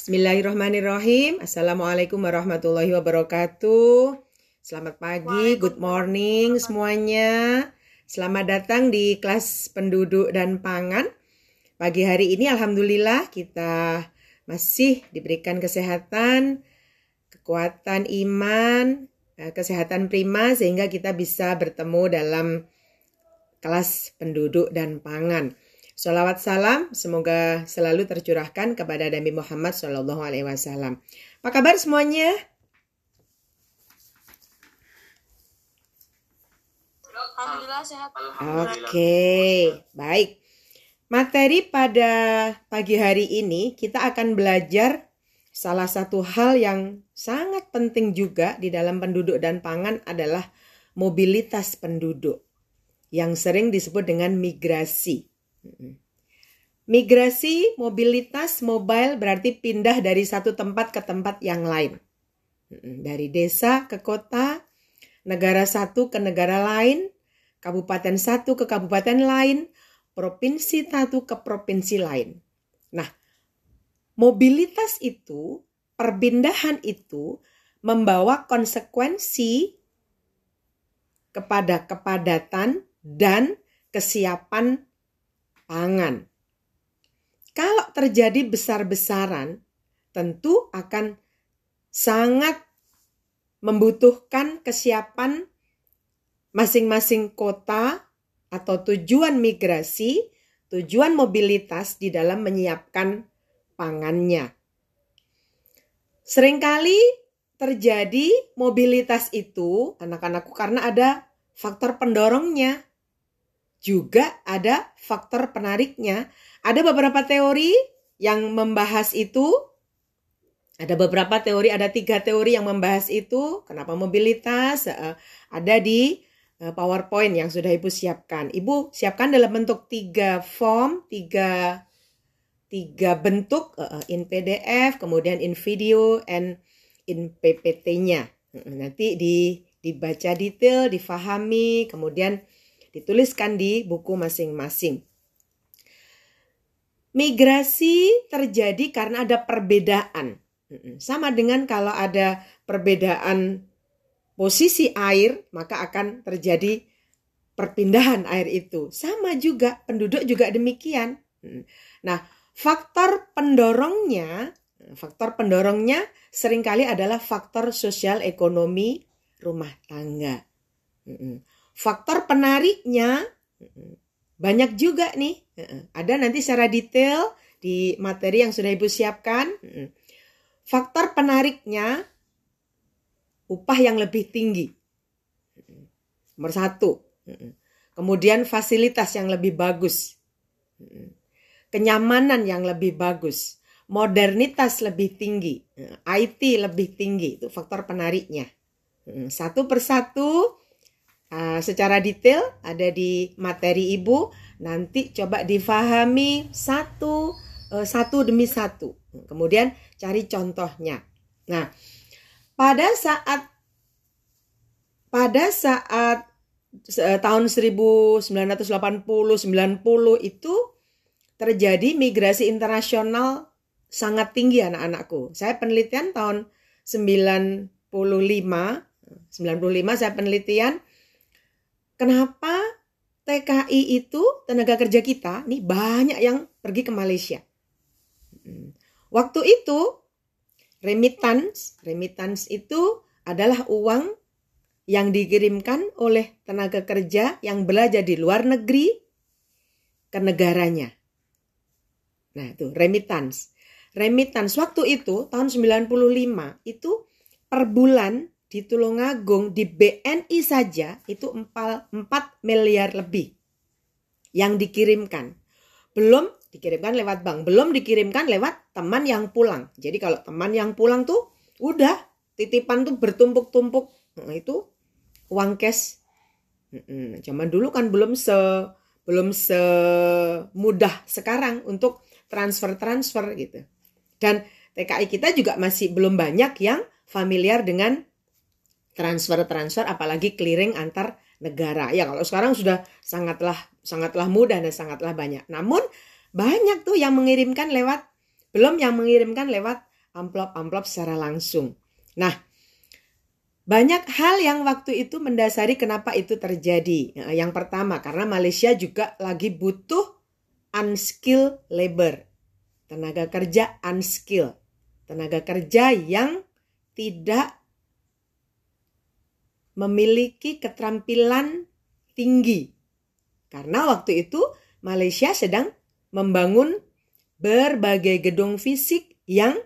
Bismillahirrahmanirrahim. Assalamualaikum warahmatullahi wabarakatuh. Selamat pagi, good morning semuanya. Selamat datang di kelas penduduk dan pangan. Pagi hari ini alhamdulillah kita masih diberikan kesehatan, kekuatan iman, eh, kesehatan prima sehingga kita bisa bertemu dalam kelas penduduk dan pangan. Salawat salam semoga selalu tercurahkan kepada Nabi Muhammad Shallallahu Alaihi Wasallam. Apa kabar semuanya? Alhamdulillah sehat. Oke, baik. Materi pada pagi hari ini kita akan belajar salah satu hal yang sangat penting juga di dalam penduduk dan pangan adalah mobilitas penduduk yang sering disebut dengan migrasi. Migrasi, mobilitas, mobile berarti pindah dari satu tempat ke tempat yang lain. Dari desa ke kota, negara satu ke negara lain, kabupaten satu ke kabupaten lain, provinsi satu ke provinsi lain. Nah, mobilitas itu, perpindahan itu membawa konsekuensi kepada kepadatan dan kesiapan pangan. Kalau terjadi besar-besaran, tentu akan sangat membutuhkan kesiapan masing-masing kota atau tujuan migrasi, tujuan mobilitas di dalam menyiapkan pangannya. Seringkali terjadi mobilitas itu anak-anakku karena ada faktor pendorongnya juga ada faktor penariknya. Ada beberapa teori yang membahas itu. Ada beberapa teori, ada tiga teori yang membahas itu. Kenapa mobilitas? Ada di PowerPoint yang sudah Ibu siapkan. Ibu siapkan dalam bentuk tiga form, tiga, tiga bentuk in PDF, kemudian in video, and in PPT-nya. Nanti di, dibaca detail, difahami, kemudian dituliskan di buku masing-masing. Migrasi terjadi karena ada perbedaan. Sama dengan kalau ada perbedaan posisi air, maka akan terjadi perpindahan air itu. Sama juga penduduk juga demikian. Nah, faktor pendorongnya, faktor pendorongnya sering kali adalah faktor sosial ekonomi rumah tangga. Faktor penariknya banyak juga nih. Ada nanti secara detail di materi yang sudah Ibu siapkan. Faktor penariknya upah yang lebih tinggi. Nomor satu. Kemudian fasilitas yang lebih bagus. Kenyamanan yang lebih bagus. Modernitas lebih tinggi. IT lebih tinggi. Itu faktor penariknya. Satu persatu Uh, secara detail ada di materi ibu. Nanti coba difahami satu uh, satu demi satu. Kemudian cari contohnya. Nah, pada saat pada saat uh, tahun 1980 90 itu terjadi migrasi internasional sangat tinggi anak-anakku. Saya penelitian tahun 95 95 saya penelitian Kenapa TKI itu tenaga kerja kita nih banyak yang pergi ke Malaysia. Waktu itu remittance, remittance itu adalah uang yang dikirimkan oleh tenaga kerja yang belajar di luar negeri ke negaranya. Nah, itu remittance. Remittance waktu itu tahun 95 itu per bulan di Tulungagung di BNI saja itu 4, 4 miliar lebih yang dikirimkan. Belum dikirimkan lewat bank, belum dikirimkan lewat teman yang pulang. Jadi kalau teman yang pulang tuh udah titipan tuh bertumpuk-tumpuk. Nah, itu uang cash. Cuman dulu kan belum se belum semudah sekarang untuk transfer-transfer gitu. Dan TKI kita juga masih belum banyak yang familiar dengan transfer-transfer apalagi clearing antar negara. Ya kalau sekarang sudah sangatlah sangatlah mudah dan sangatlah banyak. Namun banyak tuh yang mengirimkan lewat belum yang mengirimkan lewat amplop-amplop secara langsung. Nah, banyak hal yang waktu itu mendasari kenapa itu terjadi. Nah, yang pertama, karena Malaysia juga lagi butuh unskilled labor. Tenaga kerja unskilled. Tenaga kerja yang tidak memiliki keterampilan tinggi. Karena waktu itu Malaysia sedang membangun berbagai gedung fisik yang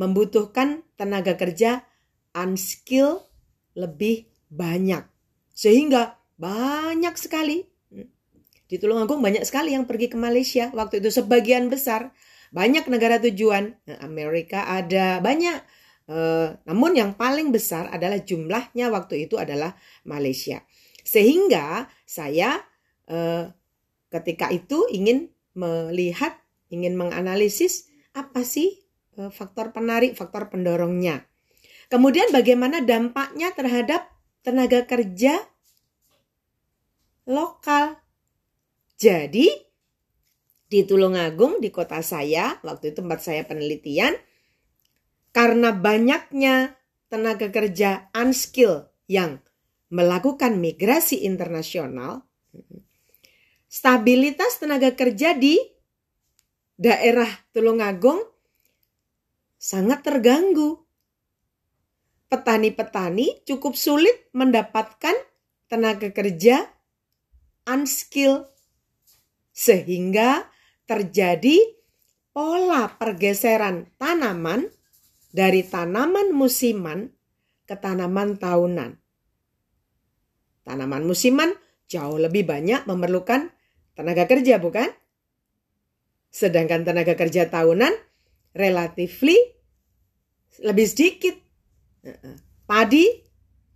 membutuhkan tenaga kerja unskill lebih banyak. Sehingga banyak sekali di Tulungagung banyak sekali yang pergi ke Malaysia waktu itu sebagian besar banyak negara tujuan Amerika ada banyak uh, namun yang paling besar adalah jumlahnya waktu itu adalah Malaysia sehingga saya uh, ketika itu ingin melihat ingin menganalisis apa sih uh, faktor penarik faktor pendorongnya Kemudian bagaimana dampaknya terhadap tenaga kerja lokal. Jadi di Tulungagung di kota saya waktu itu tempat saya penelitian karena banyaknya tenaga kerja unskill yang melakukan migrasi internasional stabilitas tenaga kerja di daerah Tulungagung sangat terganggu. Petani-petani cukup sulit mendapatkan tenaga kerja unskill sehingga terjadi pola pergeseran tanaman dari tanaman musiman ke tanaman tahunan. Tanaman musiman jauh lebih banyak memerlukan tenaga kerja, bukan? Sedangkan tenaga kerja tahunan relatifly lebih sedikit Padi,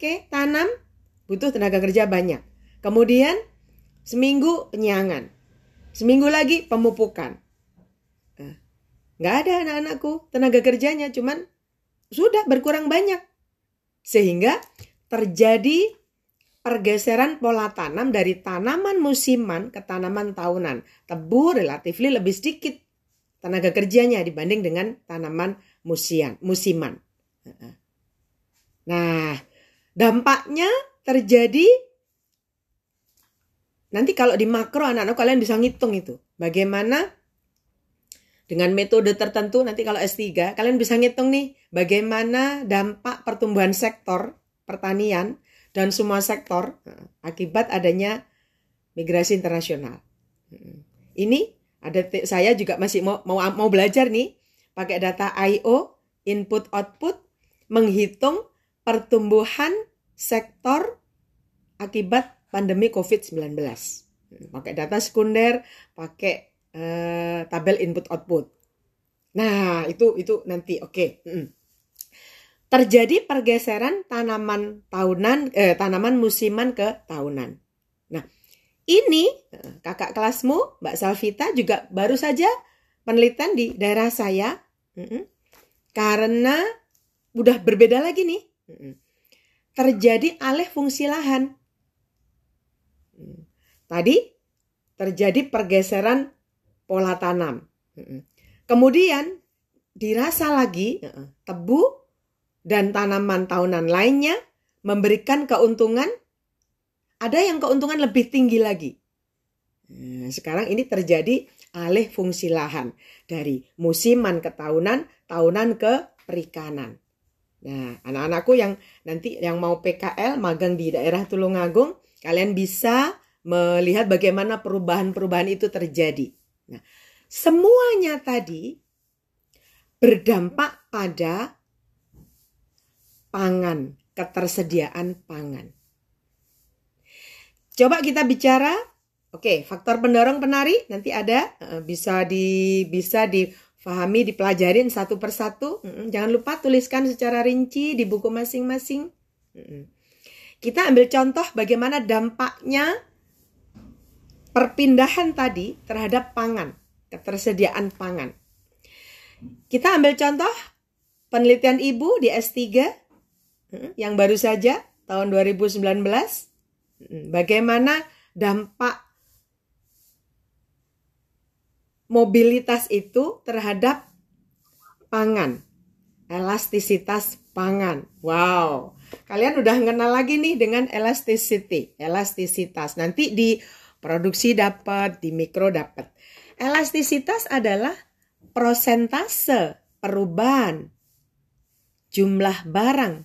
ke tanam butuh tenaga kerja banyak. Kemudian seminggu penyiangan. Seminggu lagi pemupukan. Nggak ada anak-anakku tenaga kerjanya, cuman sudah berkurang banyak. Sehingga terjadi pergeseran pola tanam dari tanaman musiman ke tanaman tahunan. Tebu relatif lebih sedikit tenaga kerjanya dibanding dengan tanaman musian, musiman. Nah, dampaknya terjadi nanti kalau di makro anak-anak kalian bisa ngitung itu. Bagaimana dengan metode tertentu nanti kalau S3 kalian bisa ngitung nih bagaimana dampak pertumbuhan sektor pertanian dan semua sektor eh, akibat adanya migrasi internasional. Hmm. Ini ada saya juga masih mau mau mau belajar nih pakai data IO input output menghitung pertumbuhan sektor akibat pandemi COVID-19. Pakai data sekunder, pakai uh, tabel input output. Nah, itu itu nanti oke. Okay. Terjadi pergeseran tanaman tahunan eh, tanaman musiman ke tahunan. Nah, ini eh, kakak kelasmu Mbak Salvita juga baru saja penelitian di daerah saya. Karena udah berbeda lagi nih Terjadi alih fungsi lahan. Tadi terjadi pergeseran pola tanam. Kemudian dirasa lagi tebu dan tanaman tahunan lainnya memberikan keuntungan ada yang keuntungan lebih tinggi lagi. Nah, sekarang ini terjadi alih fungsi lahan dari musiman ke tahunan, tahunan ke perikanan. Nah, anak-anakku yang nanti yang mau PKL magang di daerah Tulungagung, kalian bisa melihat bagaimana perubahan-perubahan itu terjadi. Nah, semuanya tadi berdampak pada pangan, ketersediaan pangan. Coba kita bicara, oke, faktor pendorong penari nanti ada eh, bisa di bisa di Fahami, dipelajarin satu persatu. Jangan lupa tuliskan secara rinci di buku masing-masing. Kita ambil contoh bagaimana dampaknya perpindahan tadi terhadap pangan, ketersediaan pangan. Kita ambil contoh penelitian ibu di S3 yang baru saja tahun 2019. Bagaimana dampak mobilitas itu terhadap pangan. elastisitas pangan. Wow. Kalian udah kenal lagi nih dengan elasticity, elastisitas. Nanti di produksi dapat, di mikro dapat. Elastisitas adalah prosentase perubahan jumlah barang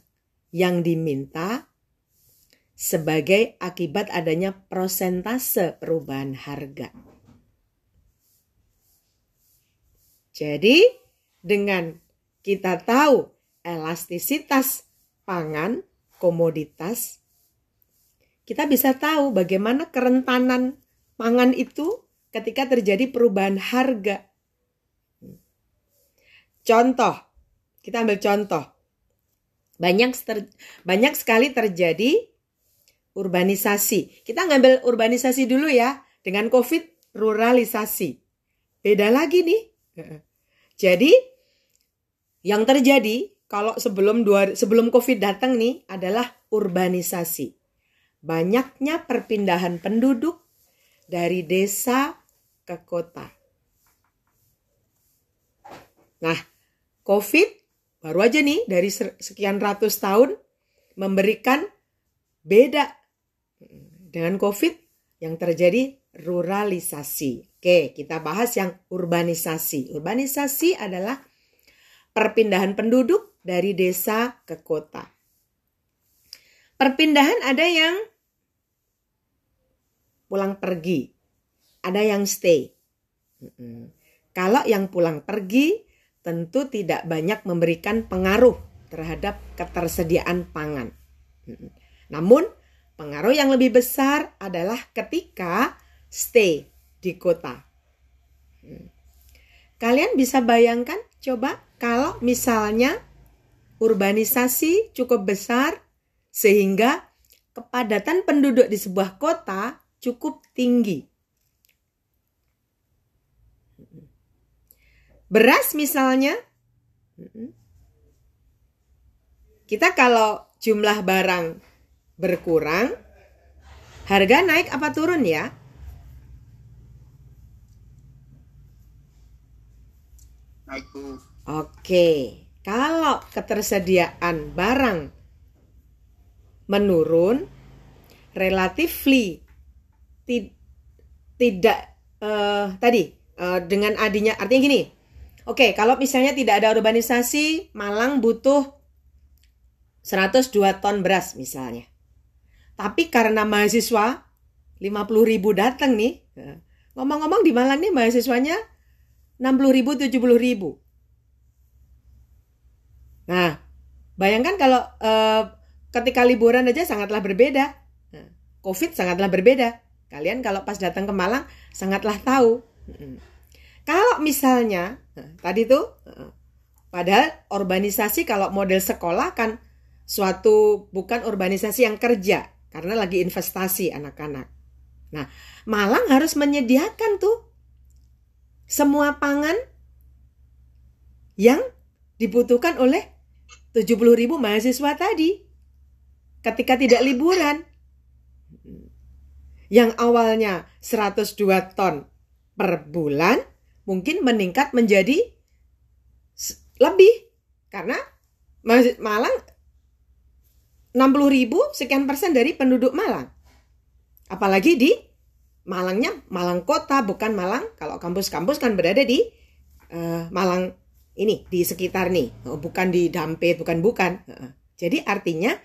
yang diminta sebagai akibat adanya prosentase perubahan harga. Jadi, dengan kita tahu elastisitas pangan, komoditas, kita bisa tahu bagaimana kerentanan pangan itu ketika terjadi perubahan harga. Contoh, kita ambil contoh. Banyak ter, banyak sekali terjadi urbanisasi. Kita ngambil urbanisasi dulu ya. Dengan Covid ruralisasi. Beda lagi nih. Jadi yang terjadi kalau sebelum sebelum Covid datang nih adalah urbanisasi. Banyaknya perpindahan penduduk dari desa ke kota. Nah, Covid baru aja nih dari sekian ratus tahun memberikan beda dengan COVID yang terjadi ruralisasi. Oke, kita bahas yang urbanisasi. Urbanisasi adalah perpindahan penduduk dari desa ke kota. Perpindahan ada yang pulang pergi, ada yang stay. Kalau yang pulang pergi tentu tidak banyak memberikan pengaruh terhadap ketersediaan pangan. Namun Pengaruh yang lebih besar adalah ketika stay di kota. Hmm. Kalian bisa bayangkan coba kalau misalnya urbanisasi cukup besar sehingga kepadatan penduduk di sebuah kota cukup tinggi. Beras misalnya, kita kalau jumlah barang berkurang, harga naik apa turun ya? Naik Oke, kalau ketersediaan barang menurun, relatively tidak uh, tadi uh, dengan adinya artinya gini. Oke, kalau misalnya tidak ada urbanisasi, Malang butuh 102 ton beras misalnya. Tapi karena mahasiswa 50 ribu datang nih, ngomong-ngomong di Malang nih mahasiswanya 60 ribu, 70 ribu. Nah, bayangkan kalau uh, ketika liburan aja sangatlah berbeda. Nah, Covid sangatlah berbeda. Kalian kalau pas datang ke Malang sangatlah tahu. Kalau misalnya, nah, tadi tuh, padahal urbanisasi kalau model sekolah kan suatu bukan urbanisasi yang kerja karena lagi investasi anak-anak. Nah, Malang harus menyediakan tuh semua pangan yang dibutuhkan oleh 70 ribu mahasiswa tadi ketika tidak liburan. Yang awalnya 102 ton per bulan mungkin meningkat menjadi lebih karena Malang 60 ribu sekian persen dari penduduk Malang. Apalagi di Malangnya Malang kota bukan Malang. Kalau kampus-kampus kan berada di uh, Malang ini di sekitar nih, oh, bukan di Dampit, bukan bukan. Jadi artinya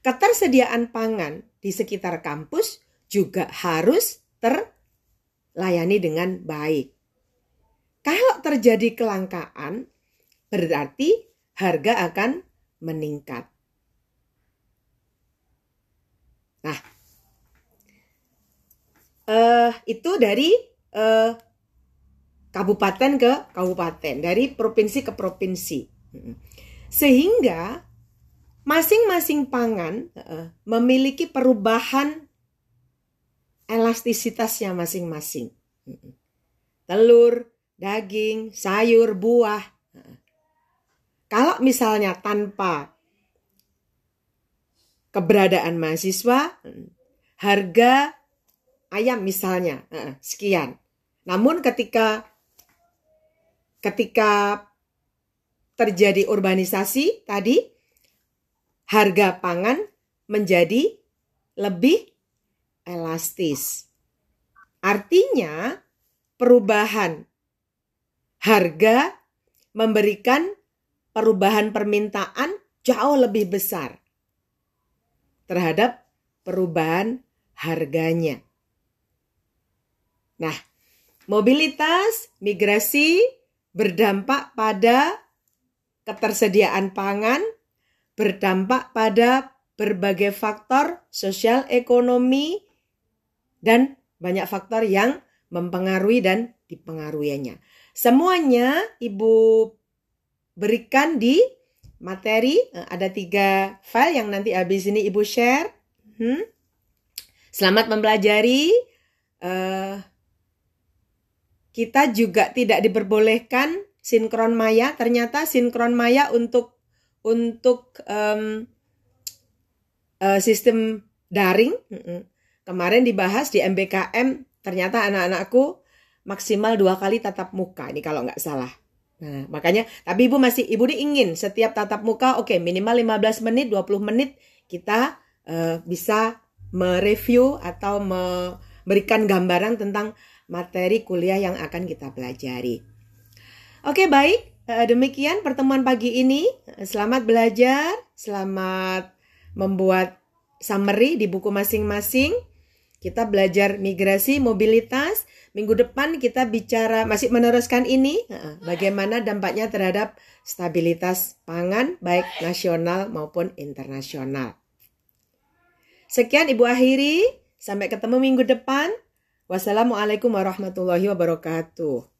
ketersediaan pangan di sekitar kampus juga harus terlayani dengan baik. Kalau terjadi kelangkaan, berarti harga akan meningkat. Nah, uh, itu dari uh, kabupaten ke kabupaten, dari provinsi ke provinsi. Sehingga masing-masing pangan uh, memiliki perubahan elastisitasnya masing-masing. Telur, daging, sayur, buah. Kalau misalnya tanpa keberadaan mahasiswa, harga ayam misalnya sekian. Namun ketika ketika terjadi urbanisasi tadi, harga pangan menjadi lebih elastis. Artinya, perubahan harga memberikan perubahan permintaan jauh lebih besar terhadap perubahan harganya. Nah, mobilitas migrasi berdampak pada ketersediaan pangan, berdampak pada berbagai faktor sosial ekonomi dan banyak faktor yang mempengaruhi dan dipengaruhinya. Semuanya Ibu berikan di materi. Eh, ada tiga file yang nanti habis ini Ibu share. Hmm. Selamat mempelajari. Uh, kita juga tidak diperbolehkan sinkron maya. Ternyata sinkron maya untuk untuk um, uh, sistem daring. Kemarin dibahas di MBKM. Ternyata anak-anakku maksimal dua kali tatap muka. Ini kalau nggak salah. Nah, makanya tapi Ibu masih Ibu ini ingin setiap tatap muka oke okay, minimal 15 menit, 20 menit kita uh, bisa mereview atau memberikan gambaran tentang materi kuliah yang akan kita pelajari. Oke, okay, baik. Uh, demikian pertemuan pagi ini. Selamat belajar, selamat membuat summary di buku masing-masing. Kita belajar migrasi, mobilitas, Minggu depan kita bicara masih meneruskan ini bagaimana dampaknya terhadap stabilitas pangan baik nasional maupun internasional. Sekian Ibu akhiri, sampai ketemu minggu depan. Wassalamualaikum warahmatullahi wabarakatuh.